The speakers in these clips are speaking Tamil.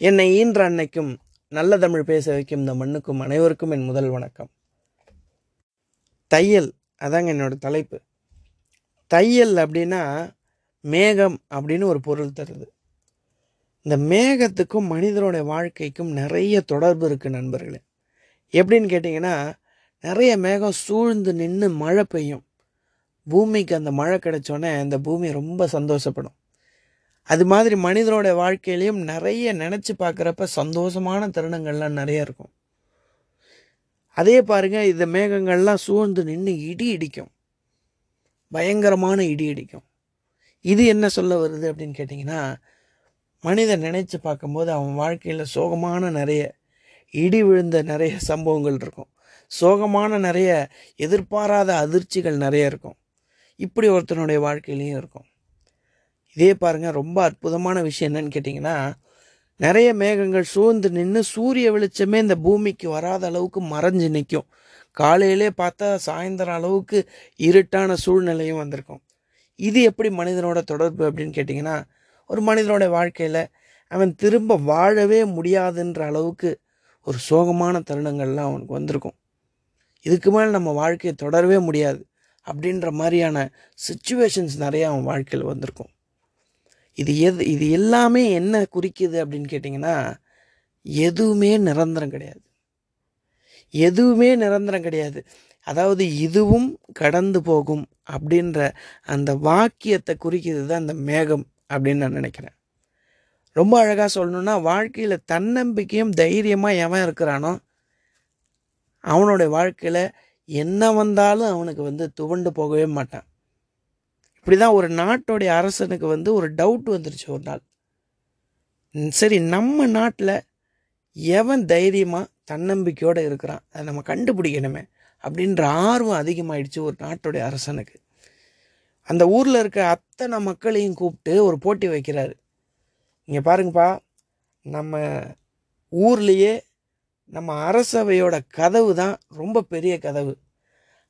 என்னை ஈன்ற அன்னைக்கும் நல்ல தமிழ் பேச வைக்கும் இந்த மண்ணுக்கும் அனைவருக்கும் என் முதல் வணக்கம். தையல் அதாங்க என்னோட தலைப்பு. தையல் அப்படின்னா மேகம் அப்படின்னு ஒரு பொருள் தருது. இந்த மேகத்துக்கும் மனிதனுடைய வாழ்க்கைக்கும் நிறைய தொடர்பு இருக்குது நண்பர்களே. எப்படின்னு கேட்டிங்கன்னா நிறைய மேகம் சூழ்ந்து நின்று மழை பெய்யும். பூமிக்கு அந்த மழை கிடைச்சோன்னே அந்த பூமி ரொம்ப சந்தோஷப்படும். அது மாதிரி மனிதனோட வாழ்க்கையிலையும் நிறைய நினச்சி பார்க்குறப்ப சந்தோஷமான தருணங்கள்லாம் நிறைய இருக்கும். அதே பாருங்க இந்த மேகங்கள்லாம் சூழ்ந்து நின்று இடி இடிக்கும். பயங்கரமான இடி இடிக்கும். இது என்ன சொல்ல வருது அப்படின்னு கேட்டிங்கன்னா மனிதன் நினச்சி பார்க்கும்போது அவன் வாழ்க்கையில் சோகமான நிறைய இடி விழுந்த நிறைய சம்பவங்கள் இருக்கும். சோகமான நிறைய எதிர்பாராத அதிர்ச்சிகள் நிறைய இருக்கும். இப்படி ஒருத்தனுடைய வாழ்க்கையிலையும் இருக்கும். இதே பாருங்கள் ரொம்ப அற்புதமான விஷயம் என்னன்னு கேட்டிங்கன்னா நிறைய மேகங்கள் சூழ்ந்து நின்று சூரிய வெளிச்சமே இந்த பூமிக்கு வராத அளவுக்கு மறைஞ்சு நிற்கும் காலையிலே பார்த்தா சாயந்தரம் அளவுக்கு இருட்டான சூழ்நிலையும் வந்திருக்கும். இது எப்படி மனிதனோட தொடர்பு அப்படின்னு கேட்டிங்கன்னா ஒரு மனிதனோட வாழ்க்கையில் அவன் திரும்ப வாழவே முடியாதுன்ற அளவுக்கு ஒரு சோகமான தருணங்கள்லாம் அவனுக்கு வந்திருக்கும். இதுக்கு மேலே நம்ம வாழ்க்கையை தொடரவே முடியாது அப்படின்ற மாதிரியான சுச்சுவேஷன்ஸ் நிறையா அவன் வாழ்க்கையில் வந்திருக்கும். இது எது இது எல்லாமே என்ன குறிக்குது அப்படின்னு கேட்டிங்கன்னா எதுவுமே நிரந்தரம் கிடையாது. எதுவுமே நிரந்தரம் கிடையாது. அதாவது இதுவும் கடந்து போகும் அப்படின்ற அந்த வாக்கியத்தை குறிக்கிறது தான் அந்த மேகம் அப்படின்னு நான் நினைக்கிறேன். ரொம்ப அழகாக சொல்லணுன்னா வாழ்க்கையில் தன்னம்பிக்கையும் தைரியமாக எவன் இருக்கிறானோ அவனுடைய வாழ்க்கையில் என்ன வந்தாலும் அவனுக்கு வந்து துவண்டு போகவே மாட்டான். இப்படி தான் ஒரு நாட்டோடைய அரசனுக்கு வந்து ஒரு டவுட் வந்துருச்சு ஒரு நாள். சரி நம்ம நாட்டில் எவன் தைரியமாக தன்னம்பிக்கையோடு இருக்கிறான்? அதை நம்ம கண்டுபிடிக்கணுமே அப்படின்ற ஆர்வம் அதிகமாயிடுச்சு ஒரு நாட்டுடைய அரசனுக்கு. அந்த ஊரில் இருக்க அத்தனை மக்களையும் கூப்பிட்டு ஒரு போட்டி வைக்கிறாரு. இங்கே பாருங்கப்பா நம்ம ஊர்லேயே நம்ம அரசவையோட கதவு தான் ரொம்ப பெரிய கதவு.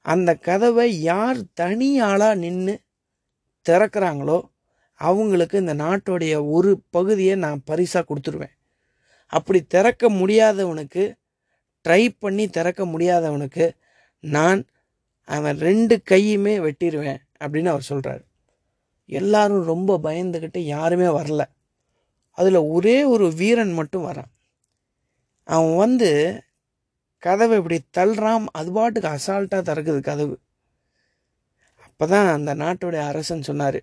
அந்த கதவை யார் தனியாளாக நின்று திறக்கிறாங்களோ அவங்களுக்கு இந்த நாட்டுடைய ஒரு பகுதியை நான் பரிசாக கொடுத்துருவேன். அப்படி திறக்க முடியாதவனுக்கு ட்ரை பண்ணி திறக்க முடியாதவனுக்கு நான் அவன் ரெண்டு கையுமே வெட்டிடுவேன் அப்படின்னு அவர் சொல்கிறார் எல்லாரும் ரொம்ப பயந்துக்கிட்டு யாருமே வரல. அதில் ஒரே ஒரு வீரன் மட்டும் வரான். அவன் வந்து கதவை இப்படி தள்ளுறான் அது பாட்டுக்கு அசால்ட்டாக திறக்குது கதவு. அப்போ தான் அந்த நாட்டுடைய அரசன் சொன்னார்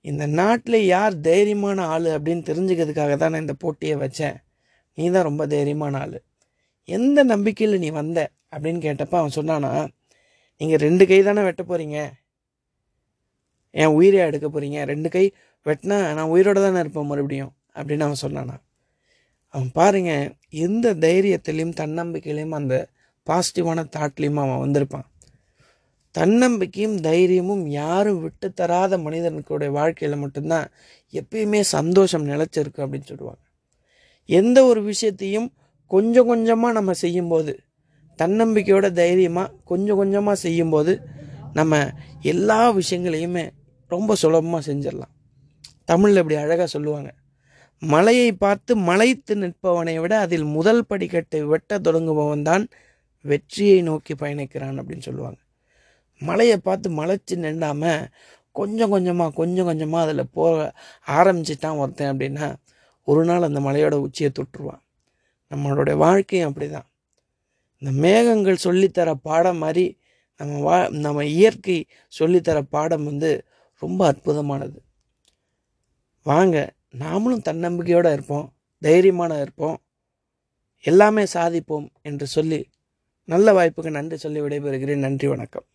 இந்த நாட்டில் யார் தைரியமான ஆள் அப்படின்னு தெரிஞ்சுக்கிறதுக்காக தான் நான் இந்த போட்டியை வச்சேன். நீ தான் ரொம்ப தைரியமான ஆள். எந்த நம்பிக்கையில் நீ வந்த? அப்படின்னு கேட்டப்போ அவன் சொன்னானா நீங்கள் ரெண்டு கை தானே வெட்ட போகிறீங்க என் உயிரை எடுக்க போகிறீங்க ரெண்டு கை வெட்டினா நான் உயிரோட தானே இருப்பேன் மறுபடியும். அப்படின்னு அவன் சொன்னானா. அவன் பாருங்கள் எந்த தைரியத்திலையும் தன்னம்பிக்கையிலையும் அந்த பாசிட்டிவான தாட்லேயும் அவன் வந்திருப்பான். தன்னம்பிக்கையும் தைரியமும் யாரும் விட்டு தராத மனிதனுக்குடைய வாழ்க்கையில் மட்டும்தான் எப்பயுமே சந்தோஷம் நிலச்சிருக்கு அப்படின்னு சொல்லுவாங்க. எந்த ஒரு விஷயத்தையும் கொஞ்சம் கொஞ்சமாக நம்ம செய்யும்போது தன்னம்பிக்கையோட தைரியமாக கொஞ்சம் கொஞ்சமாக செய்யும்போது நம்ம எல்லா விஷயங்களையுமே ரொம்ப சுலபமாக செஞ்சிடலாம். தமிழில் இப்படி அழகாக சொல்லுவாங்க. மலையை பார்த்து மலைத்து நிற்பவனை விட அதில் முதல் படிக்கட்டை வெட்ட தொடங்குபவன் தான் வெற்றியை நோக்கி பயணிக்கிறான் அப்படின்னு சொல்லுவாங்க. மலையை பார்த்து மலைச்சு நின்றாம கொஞ்சம் கொஞ்சமாக கொஞ்சம் கொஞ்சமாக அதில் போக ஆரம்பிச்சிட்டான் ஒருத்தன் அப்படின்னா ஒரு நாள் அந்த மலையோட உச்சியை தொட்டுருவான். நம்மளுடைய வாழ்க்கையும் அப்படி தான் இந்த மேகங்கள் சொல்லித்தர பாடம் மாதிரி நம்ம வா நம்ம இயற்கை சொல்லித்தர பாடம் வந்து ரொம்ப அற்புதமானது. வாங்க நாமளும் தன்னம்பிக்கையோடு இருப்போம் தைரியமான இருப்போம் எல்லாமே சாதிப்போம் என்று சொல்லி நல்ல வாய்ப்புக்கு நன்றி சொல்லி விடைபெறுகிறேன். நன்றி வணக்கம்.